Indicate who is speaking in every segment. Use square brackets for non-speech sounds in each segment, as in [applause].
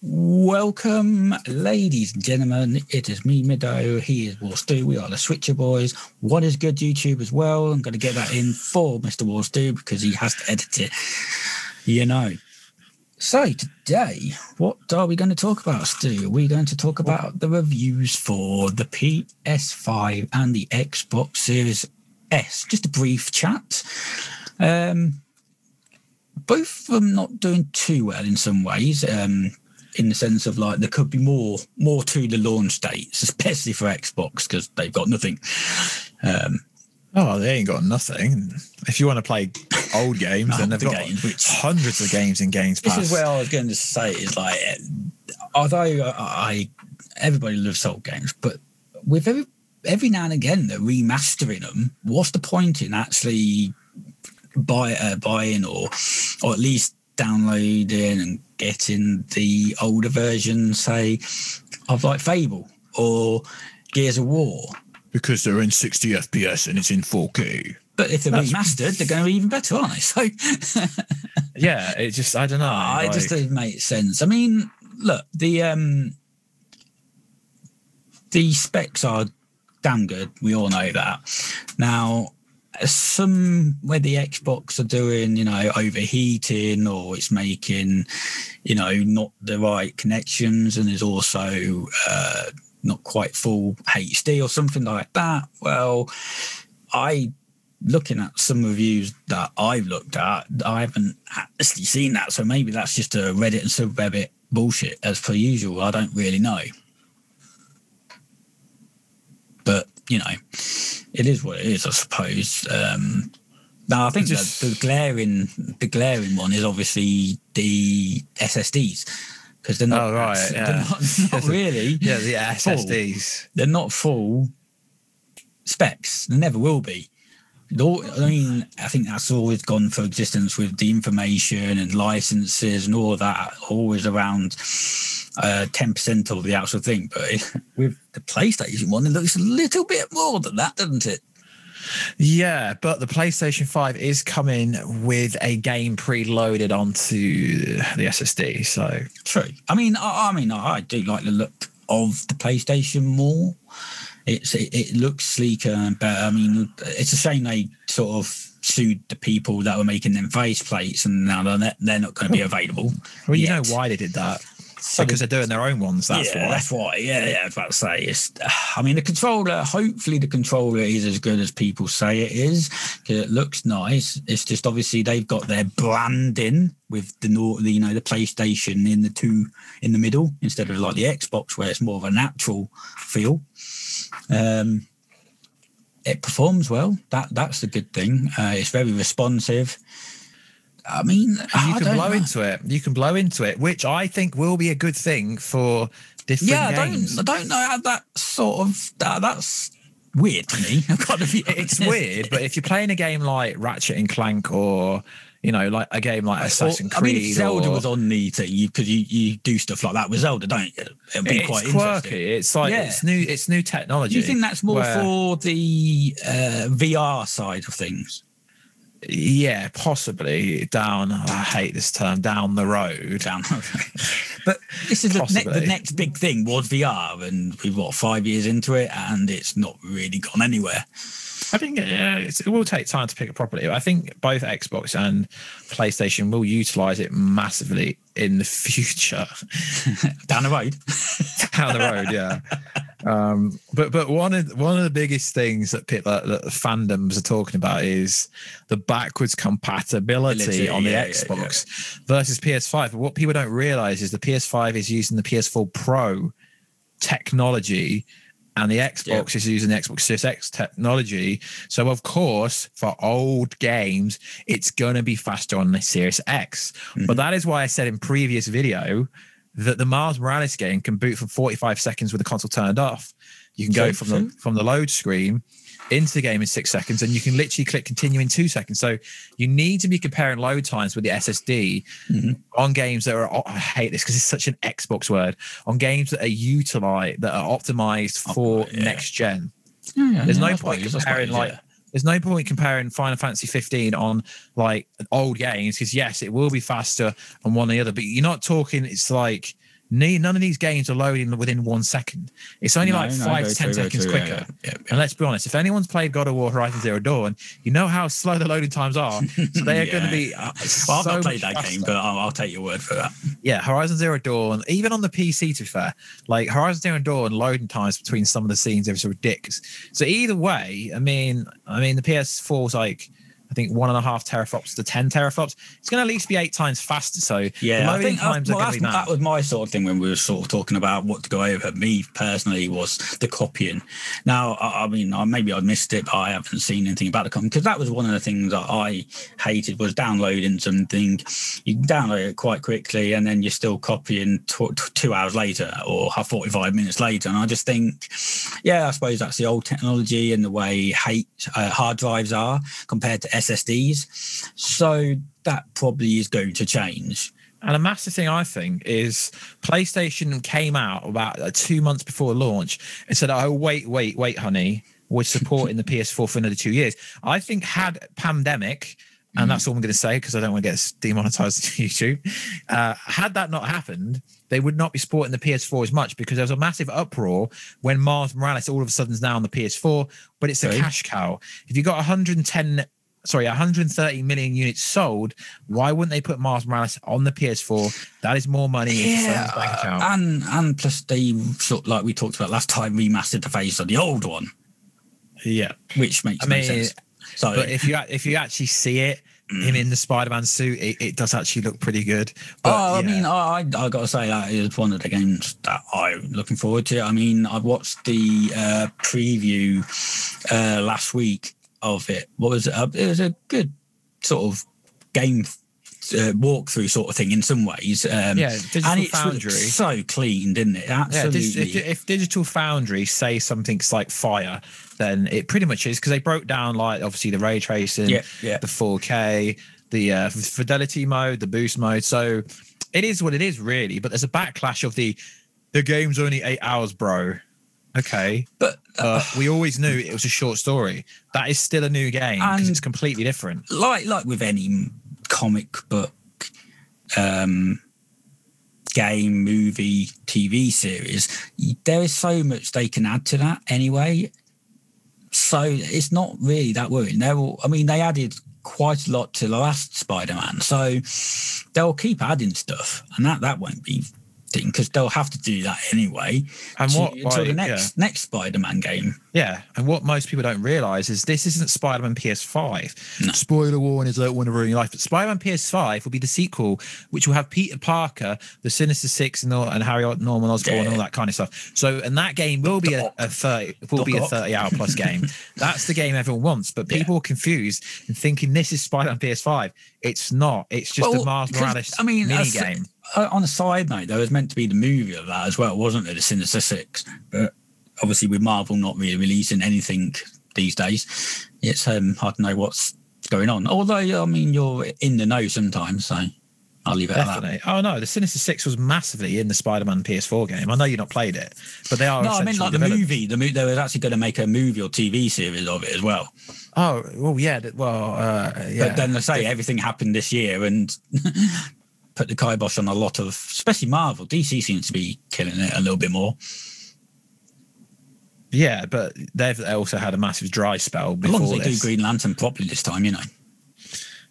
Speaker 1: Welcome, ladies and gentlemen. It is me, Mido. He is Warstu. We are the Switcher Boys. What is good YouTube as well? I'm going to get that in for Mr. Warstu because he has to edit it. You know. So today, what are we going to talk about, Stu? Are we going to talk about the reviews for the PS5 and the Xbox Series S? Just a brief chat. Um, both of them not doing too well in some ways. Um, in the sense of like there could be more more to the launch dates, especially for Xbox because they've got nothing. Um,
Speaker 2: oh, they ain't got nothing. If you want to play old [laughs] games, then they've
Speaker 1: the
Speaker 2: got
Speaker 1: games, which-
Speaker 2: hundreds of games in Games Pass.
Speaker 1: This is where I was going to say is like, although I, I everybody loves old games, but with every every now and again they're remastering them. What's the point in actually buy uh, buying or or at least downloading and getting the older version, say, of like Fable or Gears of War?
Speaker 2: because they're in 60 FPS and it's in 4K.
Speaker 1: But if they're
Speaker 2: That's-
Speaker 1: remastered, they're going to be even better, aren't they? [laughs] So [laughs]
Speaker 2: Yeah, it just I don't know.
Speaker 1: Ah, it just
Speaker 2: like-
Speaker 1: doesn't make sense. I mean, look, the um the specs are damn good. We all know that. Now, some where the Xbox are doing, you know, overheating or it's making, you know, not the right connections, and there's also uh, not quite full HD or something like that. Well, I looking at some reviews that I've looked at, I haven't actually seen that. So maybe that's just a Reddit and subreddit bullshit as per usual. I don't really know. But, you know, it is what it is, I suppose. Um, now, I think
Speaker 2: Just-
Speaker 1: the, the glaring, the glaring one is obviously the SSDs because they're not.
Speaker 2: Oh, right, [laughs]
Speaker 1: they're
Speaker 2: yeah.
Speaker 1: not, not [laughs] really.
Speaker 2: yeah, the
Speaker 1: full.
Speaker 2: SSDs.
Speaker 1: They're not full specs. They never will be. Though- I mean, I think that's always gone for existence with the information and licenses and all that, always around uh, 10% of the actual thing. But [laughs] with the PlayStation one, it looks a little bit more than that, doesn't it?
Speaker 2: Yeah, but the PlayStation 5 is coming with a game preloaded onto the SSD. So
Speaker 1: True. I mean, I, I mean, I do like the look of the PlayStation more. It's it, it looks sleeker and better. I mean, it's a shame they sort of sued the people that were making them face plates, and now they're not, they're not going to be available.
Speaker 2: well, you
Speaker 1: yet.
Speaker 2: know why they did that?
Speaker 1: So
Speaker 2: because they're doing their own ones. That's
Speaker 1: yeah,
Speaker 2: why.
Speaker 1: that's why. Yeah, yeah. I was about to say, it's. I mean, the controller. Hopefully, the controller is as good as people say it is because it looks nice. It's just obviously they've got their branding with the the you know the PlayStation in the two in the middle instead of like the Xbox where it's more of a natural feel. Um, it performs well. That that's the good thing. Uh, it's very responsive. I mean,
Speaker 2: you can blow
Speaker 1: know.
Speaker 2: into it. You can blow into it, which I think will be a good thing for different
Speaker 1: yeah, I
Speaker 2: games.
Speaker 1: don't, I don't know how that sort of that, that's weird to me. I've got to be
Speaker 2: it's weird, but if you're playing a game like Ratchet and Clank or you know, like a game like Assassin's
Speaker 1: Or- I mean, if Zelda
Speaker 2: or,
Speaker 1: was on the thing, because you, you do stuff like that with Zelda, don't you? It'd be
Speaker 2: it's
Speaker 1: quite
Speaker 2: quirky.
Speaker 1: interesting.
Speaker 2: It's like
Speaker 1: Yeah.
Speaker 2: it's new. It's new technology.
Speaker 1: Do you think that's more
Speaker 2: where-
Speaker 1: for the uh, VR side of things?
Speaker 2: Yeah, possibly down. I hate this term. Down the road.
Speaker 1: Down, [laughs] but this is the, ne- the next big thing was VR, and we've what five years into it, and it's not really gone anywhere.
Speaker 2: I think uh, it will take time to pick it properly. I think both Xbox and PlayStation will utilize it massively in the [laughs] future.
Speaker 1: Down the road, [laughs]
Speaker 2: down the road, yeah. Um, but but one of one of the biggest things that people that the fandoms are talking about is the backwards compatibility
Speaker 1: Ability,
Speaker 2: on the
Speaker 1: yeah, yeah,
Speaker 2: Xbox versus PS5. But what people don't realize is the PS5 is using the PS4 Pro technology. And the Xbox is using the Xbox Series X technology. So, of course, for old games, it's going to be faster on the Series X.
Speaker 1: Mm-hmm.
Speaker 2: But that is why I said in previous video that the Miles Morales game can boot for 45 seconds with the console turned off. You can go from the from the load screen into the game in six seconds, and you can literally click continue in two seconds. So you need to be comparing load times with the SSD
Speaker 1: Mm-hmm.
Speaker 2: on games that are. oh, I hate this because it's such an Xbox word. On games that are utilized that are optimized for
Speaker 1: yeah.
Speaker 2: next gen.
Speaker 1: Yeah,
Speaker 2: There's
Speaker 1: yeah,
Speaker 2: no point
Speaker 1: suppose, I
Speaker 2: comparing like. There's no point comparing Final Fantasy 15 on like old games because yes, it will be faster on one or the other, but you're not talking. It's like none of these games are loading within one second. It's only
Speaker 1: No,
Speaker 2: like five
Speaker 1: very
Speaker 2: to ten
Speaker 1: true,
Speaker 2: seconds
Speaker 1: true,
Speaker 2: quicker.
Speaker 1: yeah, yeah, yeah.
Speaker 2: And let's be honest, if anyone's played God of War Horizon Zero Dawn, you know how slow the loading times are. [laughs] So they are going to be. Uh,
Speaker 1: Well, I've not played that game, but I'll, I'll take your word for that.
Speaker 2: yeah, Horizon Zero Dawn, even on the PC, to be fair, like Horizon Zero Dawn loading times between some of the scenes are so ridiculous. So either way, I mean, I mean, the PS4 is like. Think one and a half teraflops to ten teraflops. It's going to at least be eight times faster. So
Speaker 1: Yeah, I think
Speaker 2: times
Speaker 1: well,
Speaker 2: be
Speaker 1: that was my sort of thing when we were sort of talking about what to go over. Me personally was the copying. Now, I, I mean, I, maybe I missed it, but I haven't seen anything about the copying because that was one of the things that I hated was downloading something. You can download it quite quickly, and then you're still copying tw- tw- two hours later or 45 minutes later. And I just think, yeah, I suppose that's the old technology and the way hate uh, hard drives are compared to SSDs. So that probably is going to change.
Speaker 2: And a massive thing I think is PlayStation came out about uh, two months before launch and said, "Oh, wait, wait, wait, honey, we're supporting the PS4 for another two years." I think had pandemic, and that's all I'm going to say because I don't want to get demonetized on [laughs] YouTube. Uh, had that not happened, they would not be supporting the PS4 as much because there was a massive uproar when Miles Morales all of a sudden is now on the PS4, but it's a
Speaker 1: Okay.
Speaker 2: cash cow. If you got 110 sorry, 130 million units sold. Why wouldn't they put Miles Morales on the PS4? That is more money
Speaker 1: Yeah,
Speaker 2: account.
Speaker 1: and and plus they sort like we talked about last time remastered the face of the old one,
Speaker 2: yeah,
Speaker 1: which makes
Speaker 2: I
Speaker 1: no
Speaker 2: mean,
Speaker 1: sense. So
Speaker 2: but if you if you actually see it, him in the Spider-Man suit, it, it does actually look pretty good. But,
Speaker 1: oh, I
Speaker 2: yeah.
Speaker 1: mean, I, I I gotta say that is one of the games that I'm looking forward to. I mean, I watched the uh, preview uh, last week of it. What was it? Uh, it was a good sort of game uh, walkthrough sort of thing in some ways. Um,
Speaker 2: yeah, Digital
Speaker 1: and it's
Speaker 2: Foundry.
Speaker 1: so clean, didn't it?
Speaker 2: Yeah,
Speaker 1: Absolutely.
Speaker 2: dig- if, if Digital Foundry say something's like fire, then it pretty much is because they broke down like obviously the ray tracing,
Speaker 1: Yeah, yeah.
Speaker 2: the 4K, the uh, fidelity mode, the boost mode. So it is what it is, really. But there's a backlash of the the game's only eight hours, bro. Okay,
Speaker 1: but uh,
Speaker 2: we always knew it was a short story. That is still a new game because it's completely different.
Speaker 1: like like with any comic book um game movie tv series there is so much they can add to that anyway so it's not really that worrying they're all, i mean they added quite a lot to the last spider-man so they'll keep adding stuff and that that won't be thing because they'll have to do that anyway
Speaker 2: And
Speaker 1: to-
Speaker 2: what
Speaker 1: until the next next spider-man game
Speaker 2: Yeah, and what most people don't realize is this isn't Spider-Man PS5.
Speaker 1: No.
Speaker 2: Spoiler warning: is I don't want to ruin your life, but Spider-Man PS5 will be the sequel, which will have Peter Parker, the Sinister Six, and, all, and Harry Norman Osborn, and all that kind of stuff. So, and that game will be a, a thirty will be a thirty-hour plus game. [laughs] That's the game everyone wants, but
Speaker 1: Yeah.
Speaker 2: people are confused and thinking this is Spider-Man PS5. It's not. It's just
Speaker 1: Well,
Speaker 2: a Mars
Speaker 1: 'cause,
Speaker 2: Morales
Speaker 1: I mean,
Speaker 2: mini game.
Speaker 1: Uh, on a side note, there was meant to be the movie of that as well, wasn't there? The Sinister Six, but obviously with Marvel not really releasing anything these days, it's um, hard to know what's going on. Although I mean, you're in the know sometimes, so I'll leave it at that.
Speaker 2: Definitely. Oh no, the Sinister Six was massively in the Spider-Man PS4 game. I know you've not played it, but they are.
Speaker 1: No, I meant like the
Speaker 2: developed-
Speaker 1: movie. The mo- they were actually going to make a movie or TV series of it as well.
Speaker 2: Oh well, yeah. Well, uh, yeah.
Speaker 1: But then they say everything happened this year and [laughs] put the kibosh on a lot of, especially Marvel. DC seems to be killing it a little bit more.
Speaker 2: yeah, but they've also had a massive dry spell
Speaker 1: As long as they
Speaker 2: this.
Speaker 1: do Green Lantern properly this time, you know.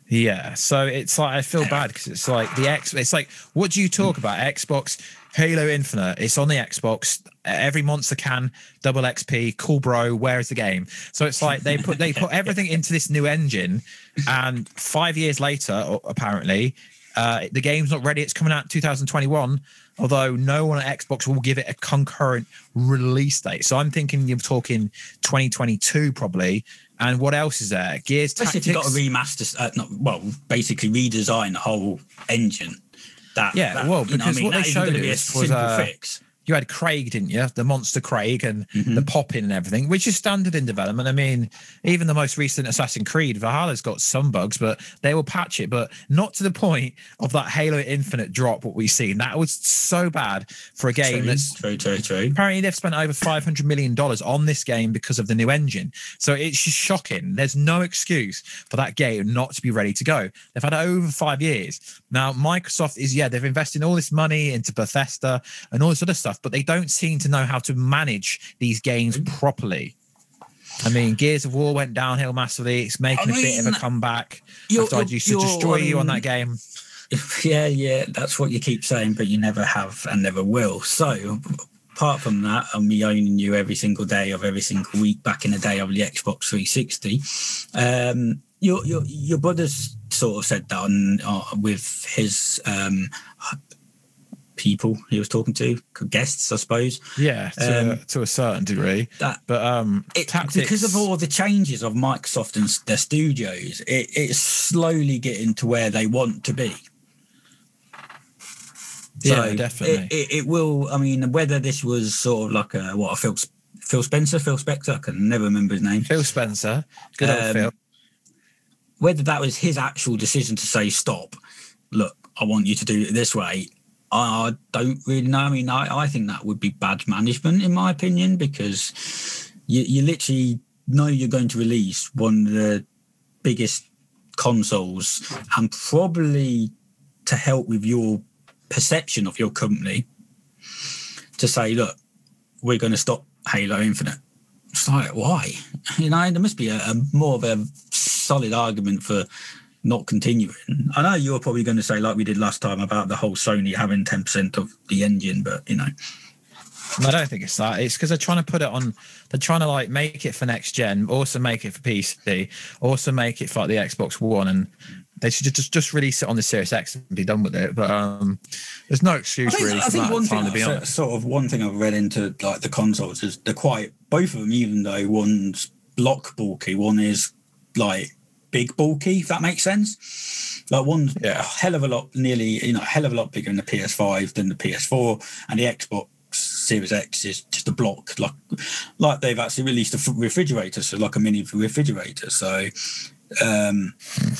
Speaker 2: Yeah, so it's like I feel bad because it's like the X. It's like what do you talk mm. about? Xbox Halo Infinite. It's on the Xbox. Every monster can double XP. Cool, bro. Where is the game? So it's like they put they put [laughs] everything into this new engine, and five years later, apparently, uh, the game's not ready. It's coming out 2021. Although no one at Xbox will give it a concurrent release date, so I'm thinking you're talking 2022 probably. And what else is there? Gears
Speaker 1: Especially
Speaker 2: Tactics.
Speaker 1: if you've got to remaster, uh, not, well, basically redesign the whole engine. That,
Speaker 2: Yeah,
Speaker 1: that,
Speaker 2: well,
Speaker 1: you know what
Speaker 2: because
Speaker 1: I mean?
Speaker 2: what they showed
Speaker 1: gonna be a
Speaker 2: us was,
Speaker 1: simple
Speaker 2: uh,
Speaker 1: fix.
Speaker 2: You had Craig, didn't you? The monster Craig and
Speaker 1: Mhm.
Speaker 2: the popping and everything, which is standard in development. I mean, even the most recent Assassin's Creed, Valhalla's got some bugs, but they will patch it, but not to the point of that Halo Infinite drop. What we've seen that was so bad for a game
Speaker 1: True,
Speaker 2: that's
Speaker 1: true, true, true.
Speaker 2: apparently they've spent over 500 million dollars on this game because of the new engine so it's just shocking there's no excuse for that game not to be ready to go they've had over five years now microsoft is yeah they've invested all this money into bethesda and all this other stuff but they don't seem to know how to manage these games properly I mean, Gears of War went downhill massively. It's making a bit of a comeback.
Speaker 1: You're-
Speaker 2: After I used to destroy you on
Speaker 1: um,
Speaker 2: that game. [laughs]
Speaker 1: Yeah, yeah, that's what you keep saying, but you never have and never will. So, apart from that, and me owning you every single day of every single week back in the day of the Xbox 360, um, your your your brother's sort of said that on uh, with his um, people he was talking to, guests, I suppose.
Speaker 2: Yeah, to,
Speaker 1: um,
Speaker 2: to a certain degree.
Speaker 1: That
Speaker 2: But um,
Speaker 1: it,
Speaker 2: tactics,
Speaker 1: because of all the changes of Microsoft and their studios, it, it's slowly getting to where they want to be.
Speaker 2: Yeah, definitely.
Speaker 1: It, it, will. I mean, whether this was sort of like a what a Phil Phil Spencer, Phil Spector, I can never remember his name.
Speaker 2: Phil Spencer, good old
Speaker 1: Um,
Speaker 2: Phil.
Speaker 1: Whether that was his actual decision to say stop. Look, I want you to do it this way. I don't really know. I mean, I, I think that would be bad management, in my opinion, because you, you literally know you're going to release one of the biggest consoles and probably to help with your perception of your company to say, look, we're going to stop Halo Infinite. It's like, why? [laughs] You know, there must be a, a more of a solid argument for not continuing. I know you're probably going to say, like we did last time, about the whole Sony having 10% of the engine, but you know,
Speaker 2: I don't think it's that. It's because they're trying to put it on. They're trying to like make it for next gen, also make it for PC, also make it for like the Xbox One, and they should just just release it on the Series X and be done with it. But um, there's no excuse
Speaker 1: I think,
Speaker 2: really
Speaker 1: I
Speaker 2: for
Speaker 1: think
Speaker 2: that
Speaker 1: one thing,
Speaker 2: honest.
Speaker 1: sort of one thing I've read into like the consoles is they're quite both of them, even though one's block bulky, one is like big bulky. If that makes sense, like one's
Speaker 2: Yeah.
Speaker 1: a hell of a lot, nearly you know, a hell of a lot bigger than the PS5 than the PS4, and the Xbox Series X is just a block, like like they've actually released a refrigerator, so like a mini refrigerator. So. Um, [laughs]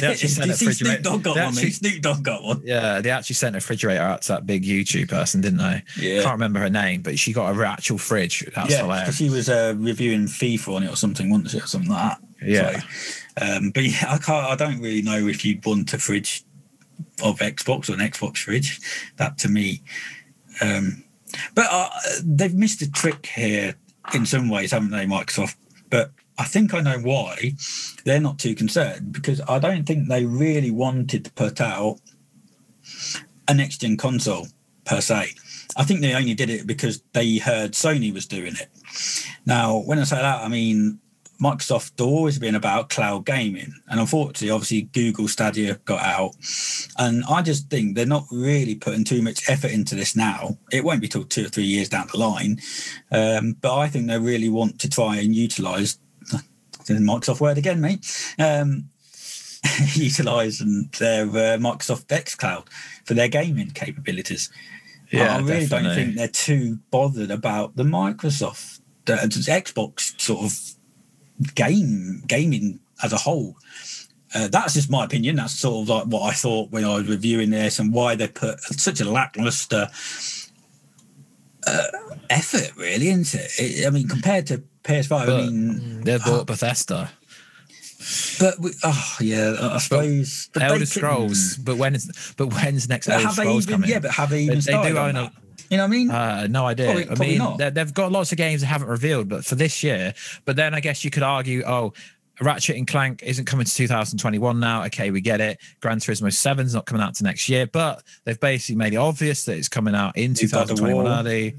Speaker 2: They actually sent a
Speaker 1: Snoop Dogg got one, mate.
Speaker 2: actually-
Speaker 1: Snoop Dogg got one.
Speaker 2: Yeah, they actually sent a refrigerator out to that big YouTube person, didn't they?
Speaker 1: Yeah.
Speaker 2: Can't remember her name, but she got a actual fridge. That's
Speaker 1: yeah,
Speaker 2: hilarious.
Speaker 1: because she was uh, reviewing FIFA on it or something, wasn't she, or something like that.
Speaker 2: Yeah.
Speaker 1: So, um, but yeah, I can't. I don't really know if you'd want a fridge of Xbox or an Xbox fridge. That to me, um, but uh, they've missed a trick here in some ways, haven't they, Microsoft? But I think I know why they're not too concerned because I don't think they really wanted to put out a next gen console per se. I think they only did it because they heard Sony was doing it. Now, when I say that, I mean Microsoft have always been about cloud gaming, and unfortunately, obviously, Google Stadia got out, and I just think they're not really putting too much effort into this now. It won't be till two or three years down the line, um, but I think they really want to try and utilize the [laughs] Microsoft word again, mate. Um, [laughs] utilize their uh, Microsoft X Cloud for their gaming capabilities.
Speaker 2: Yeah,
Speaker 1: I really don't think they're too bothered about the Microsoft, the Xbox sort of game gaming as a whole. Uh, that's just my opinion. That's sort of like what I thought when I was reviewing this and why they put such a lackluster uh, effort, really, into it. it. I mean, compared to PS5, I mean,
Speaker 2: They bought Bethesda.
Speaker 1: but we, oh yeah, I suppose. But
Speaker 2: Elder Scrolls. But when is but when's next
Speaker 1: But
Speaker 2: Elder
Speaker 1: have they
Speaker 2: Scrolls
Speaker 1: even?
Speaker 2: coming?
Speaker 1: Yeah, but have they
Speaker 2: They-
Speaker 1: even
Speaker 2: they
Speaker 1: started
Speaker 2: do
Speaker 1: on
Speaker 2: own a-?
Speaker 1: You know what I mean?
Speaker 2: Uh, no idea.
Speaker 1: Probably-
Speaker 2: I
Speaker 1: probably
Speaker 2: mean,
Speaker 1: not.
Speaker 2: they- they've got lots of games they haven't revealed, but for this year. But then I guess you could argue, oh, Ratchet and Clank isn't coming to 2021 now. Okay, we get it. Gran Turismo 7's not coming out to next year, but they've basically made it obvious that it's coming out in
Speaker 1: You've got the
Speaker 2: 2021
Speaker 1: War.
Speaker 2: early.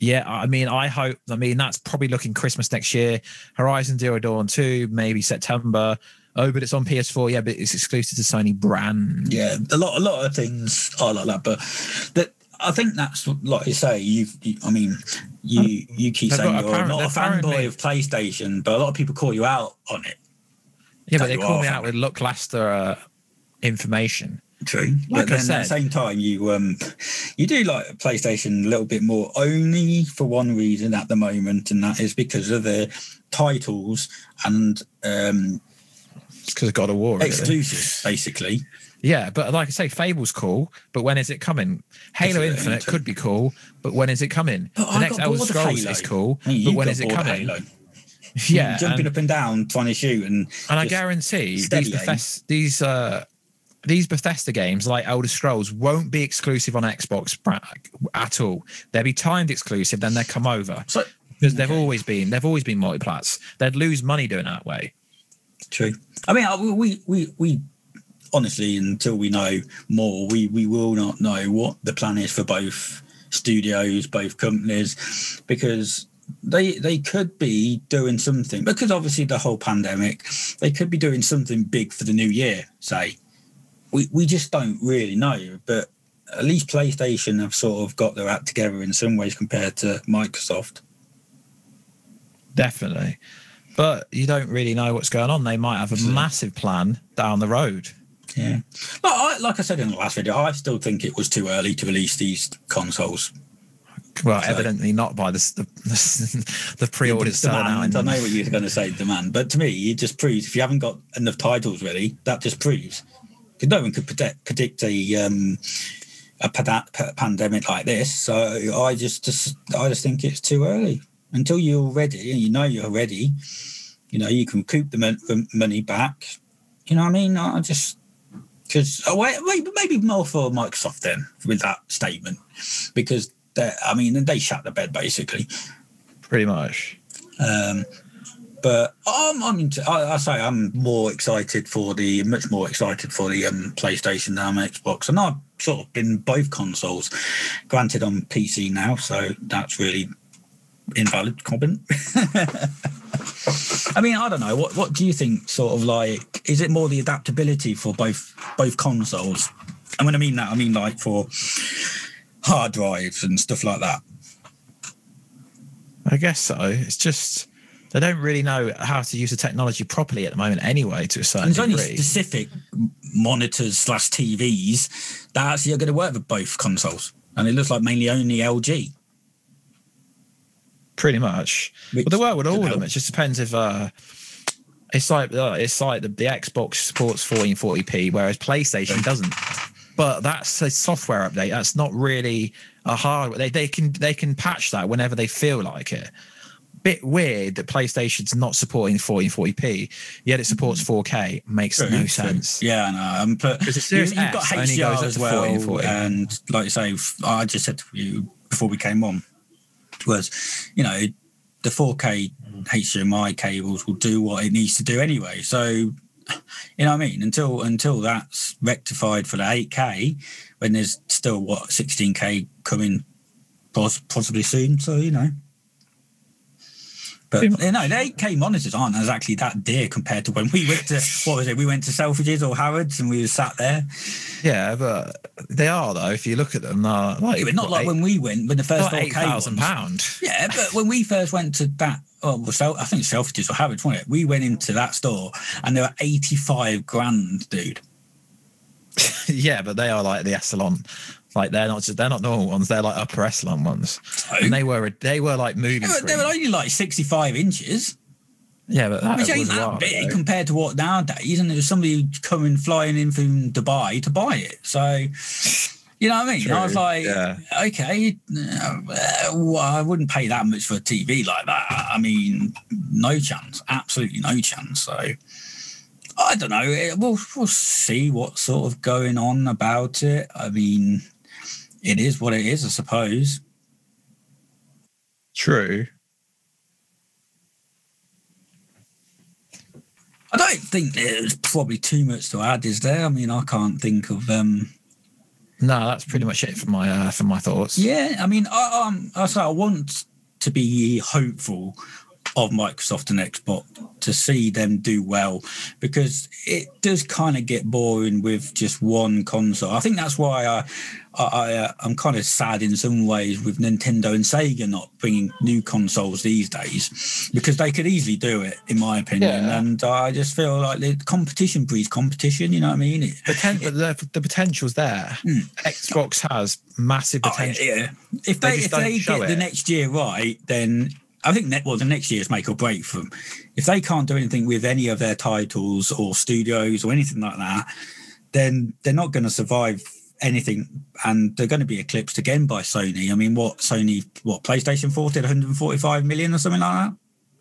Speaker 2: Yeah, I mean, I hope. I mean, that's probably looking Christmas next year. Horizon Zero Dawn 2, maybe September. Oh, but it's on PS4. Yeah, but it's exclusive to Sony brand.
Speaker 1: Yeah, a lot, a lot of things are like that, but that I think that's like you say. You, you I mean, you you keep
Speaker 2: They've
Speaker 1: saying
Speaker 2: got
Speaker 1: you're
Speaker 2: apparent-
Speaker 1: not a fanboy of PlayStation, but a lot of people call you out on it.
Speaker 2: Yeah, but they call me out with lackluster uh, information.
Speaker 1: True,
Speaker 2: Like
Speaker 1: but
Speaker 2: I
Speaker 1: then at the same time, you um you do like PlayStation a little bit more, only for one reason at the moment, and that is because of the titles and um,
Speaker 2: because of God of War. Really.
Speaker 1: exclusives, basically.
Speaker 2: Yeah, but like I say, Fable's cool, but when is it coming? Halo Infinite could be cool, but when is it coming?
Speaker 1: But
Speaker 2: the
Speaker 1: I
Speaker 2: next Elder Scrolls is cool,
Speaker 1: mean,
Speaker 2: but when is it coming? [laughs] Yeah,
Speaker 1: jumping
Speaker 2: and,
Speaker 1: up and down trying to shoot and
Speaker 2: and I guarantee these. Bethesda, these uh these Bethesda games like Elder Scrolls won't be exclusive on Xbox at all. They'll be timed exclusive, then they'll come over
Speaker 1: So
Speaker 2: because they've always been they've always been multiplats. They'd lose money doing that way.
Speaker 1: true. I mean, uh, we we we honestly, until we know more, we we will not know what the plan is for both studios, both companies, because they they could be doing something because obviously the whole pandemic, they could be doing something big for the new year. Say, we we just don't really know, but. At least PlayStation have sort of got their act together in some ways compared to Microsoft.
Speaker 2: Definitely. But you don't really know what's going on. They might have a massive plan down the road.
Speaker 1: Yeah. Like I, like I said in the last video, I still think it was too early to release these consoles.
Speaker 2: Well,
Speaker 1: So-
Speaker 2: evidently not by the the, [laughs] the pre-orders selling out.
Speaker 1: Demand, I know what you're going to say, demand, but to me, it just proves if you haven't got enough titles ready, that just proves because no one could predict, predict a um, a pada- pa- pandemic like this. So I just, just I just think it's too early. Until you're ready and you know you're ready, you know you can coop the, mon- the money back. You know what I mean? I just because oh, maybe maybe more for Microsoft then with that statement because they I mean they shut the bed basically.
Speaker 2: pretty much.
Speaker 1: Um, but I'm, I'm into, I, I say I'm more excited for the much more excited for the um, PlayStation than I'm Xbox, and I've sort of been both consoles. Granted, on PC now, so that's really invalid comment. I mean, I don't know. What what do you think? Sort of like, is it more the adaptability for both both consoles? And when I mean that, I mean like for hard drives and stuff like that.
Speaker 2: I guess so. It's just they don't really know how to use the technology properly at the moment, anyway. To a certain
Speaker 1: And there's only
Speaker 2: degree.
Speaker 1: specific monitors slash TVs that actually are going to work with both consoles, and it looks like mainly only LG.
Speaker 2: Pretty much.
Speaker 1: which
Speaker 2: But they work with all of them. It just depends if uh, it's like uh, it's like the, the Xbox supports 1440p, whereas PlayStation doesn't. But that's a software update. That's not really a hardware. They they can they can patch that whenever they feel like it. Bit weird that PlayStation's not supporting 1440p, yet it supports 4K. Makes
Speaker 1: True,
Speaker 2: no
Speaker 1: true.
Speaker 2: sense.
Speaker 1: Yeah, I know. Um, but you, you've got
Speaker 2: S only goes
Speaker 1: HDR as well,
Speaker 2: and
Speaker 1: like you say, I just said to you before we came on was, you know, the 4K HDMI cables will do what it needs to do anyway. So, you know I mean? Until until that's rectified for the 8K, when there's still what 16K coming, poss- possibly soon. So you know. But you know, the 8K monitors aren't exactly that dear compared to when we went to what was it? We went to Selfridges or Harrods and we were sat there.
Speaker 2: Yeah, but they are though. If you look at them, they're like
Speaker 1: Yeah, but not
Speaker 2: what,
Speaker 1: like
Speaker 2: eight-
Speaker 1: when we went when the first
Speaker 2: not
Speaker 1: 4K
Speaker 2: eight thousand pound.
Speaker 1: Yeah, but when we first went to that, oh, well, Sel- I think Selfridges or Harrods, wasn't it? We went into that store and they were 85 grand, dude. [laughs]
Speaker 2: yeah, but they are like the echelon. Like they're not just they're not normal ones. They're like upper echelon ones. And they were they were like movie
Speaker 1: They were, they were only like 65 inches,
Speaker 2: Yeah, but that
Speaker 1: which ain't that big
Speaker 2: ago.
Speaker 1: compared to what nowadays. And there was somebody coming flying in from Dubai to buy it. So, you know what I mean? I was like,
Speaker 2: yeah.
Speaker 1: okay, uh, well, I wouldn't pay that much for a TV like that. I mean, no chance, absolutely no chance. So, I don't know. We'll we'll see what's sort of going on about it. I mean, it is what it is, I suppose.
Speaker 2: True.
Speaker 1: I don't think there's probably too much to add, is there? I mean, I can't think of. um
Speaker 2: No, that's pretty much it for my uh, for my thoughts.
Speaker 1: Yeah, I mean, I, um, I say I want to be hopeful of Microsoft and Xbox to see them do well because it does kind of get boring with just one console. I think that's why I, I, I uh, am kind of sad in some ways with Nintendo and Sega not bringing new consoles these days because they could easily do it, in my opinion.
Speaker 2: Yeah.
Speaker 1: And I just feel like the competition breeds competition. You know what I mean? It,
Speaker 2: but the, the potential's there. Hmm. Xbox has massive
Speaker 1: Oh,
Speaker 2: potential.
Speaker 1: yeah. If
Speaker 2: They
Speaker 1: they, if they get the next year right, then I think net, well the next year is make or break for them. If they can't do anything with any of their titles or studios or anything like that, then they're not going to survive anything, and they're going to be eclipsed again by Sony. I mean, what Sony, what PlayStation 4 did 145 million or something like that?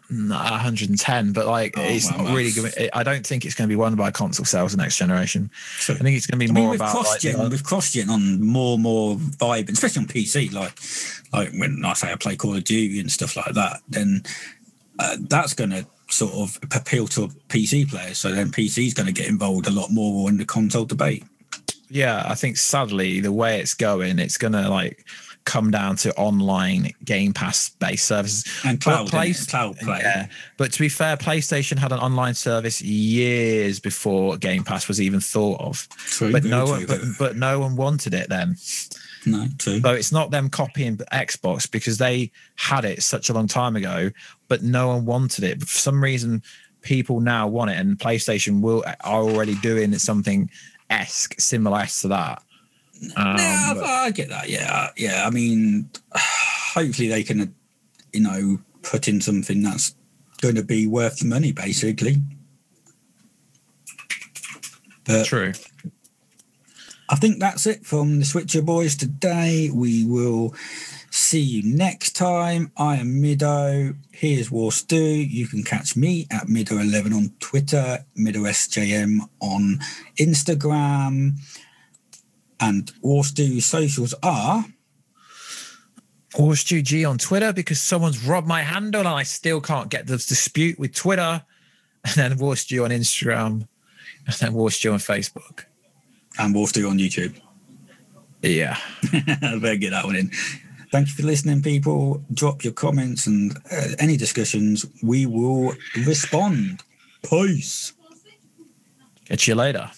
Speaker 2: No, 110, but like
Speaker 1: Oh,
Speaker 2: it's
Speaker 1: wow,
Speaker 2: not really going. I don't think it's going to be won by console sales the next generation.
Speaker 1: True.
Speaker 2: I think it's going to be
Speaker 1: I mean,
Speaker 2: more
Speaker 1: with
Speaker 2: about
Speaker 1: cross
Speaker 2: like,
Speaker 1: with cross gen on more and more vibe, especially on PC, like like when I say I play Call of Duty and stuff like that, then uh, that's going to sort of appeal to PC players. So then PC is going to get involved a lot more in the console debate.
Speaker 2: yeah, I think sadly the way it's going, it's going to like come down to online Game Pass based services
Speaker 1: And cloud,
Speaker 2: Play-
Speaker 1: cloud play.
Speaker 2: Yeah, but to be fair, PlayStation had an online service years before Game Pass was even thought of.
Speaker 1: True,
Speaker 2: but no one, but, but no one wanted it then.
Speaker 1: no, true.
Speaker 2: So it's not them copying Xbox because they had it such a long time ago, but no one wanted it. But for some reason, people now want it, and PlayStation will are already doing something esque, similar to that. Um,
Speaker 1: yeah,
Speaker 2: but-
Speaker 1: I get that. Yeah, yeah. I mean, [sighs] hopefully they can, you know, put in something that's going to be worth the money, basically. But
Speaker 2: true.
Speaker 1: I think that's it from the Switcher Boys today. We will see you next time. I am Mido. Here's War Stew. You can catch me at Mido11 on Twitter, MidoSJM on Instagram. And War Stew socials are
Speaker 2: Or Stu G on Twitter because someone's robbed my handle and I still can't get the dispute with Twitter. And then War Stew on Instagram. And then War Stew on Facebook.
Speaker 1: and War Stew on YouTube.
Speaker 2: Yeah.
Speaker 1: I [laughs] better get that one in. Thank you for listening, people. Drop your comments and uh, any discussions. We will respond. Peace.
Speaker 2: Catch you later.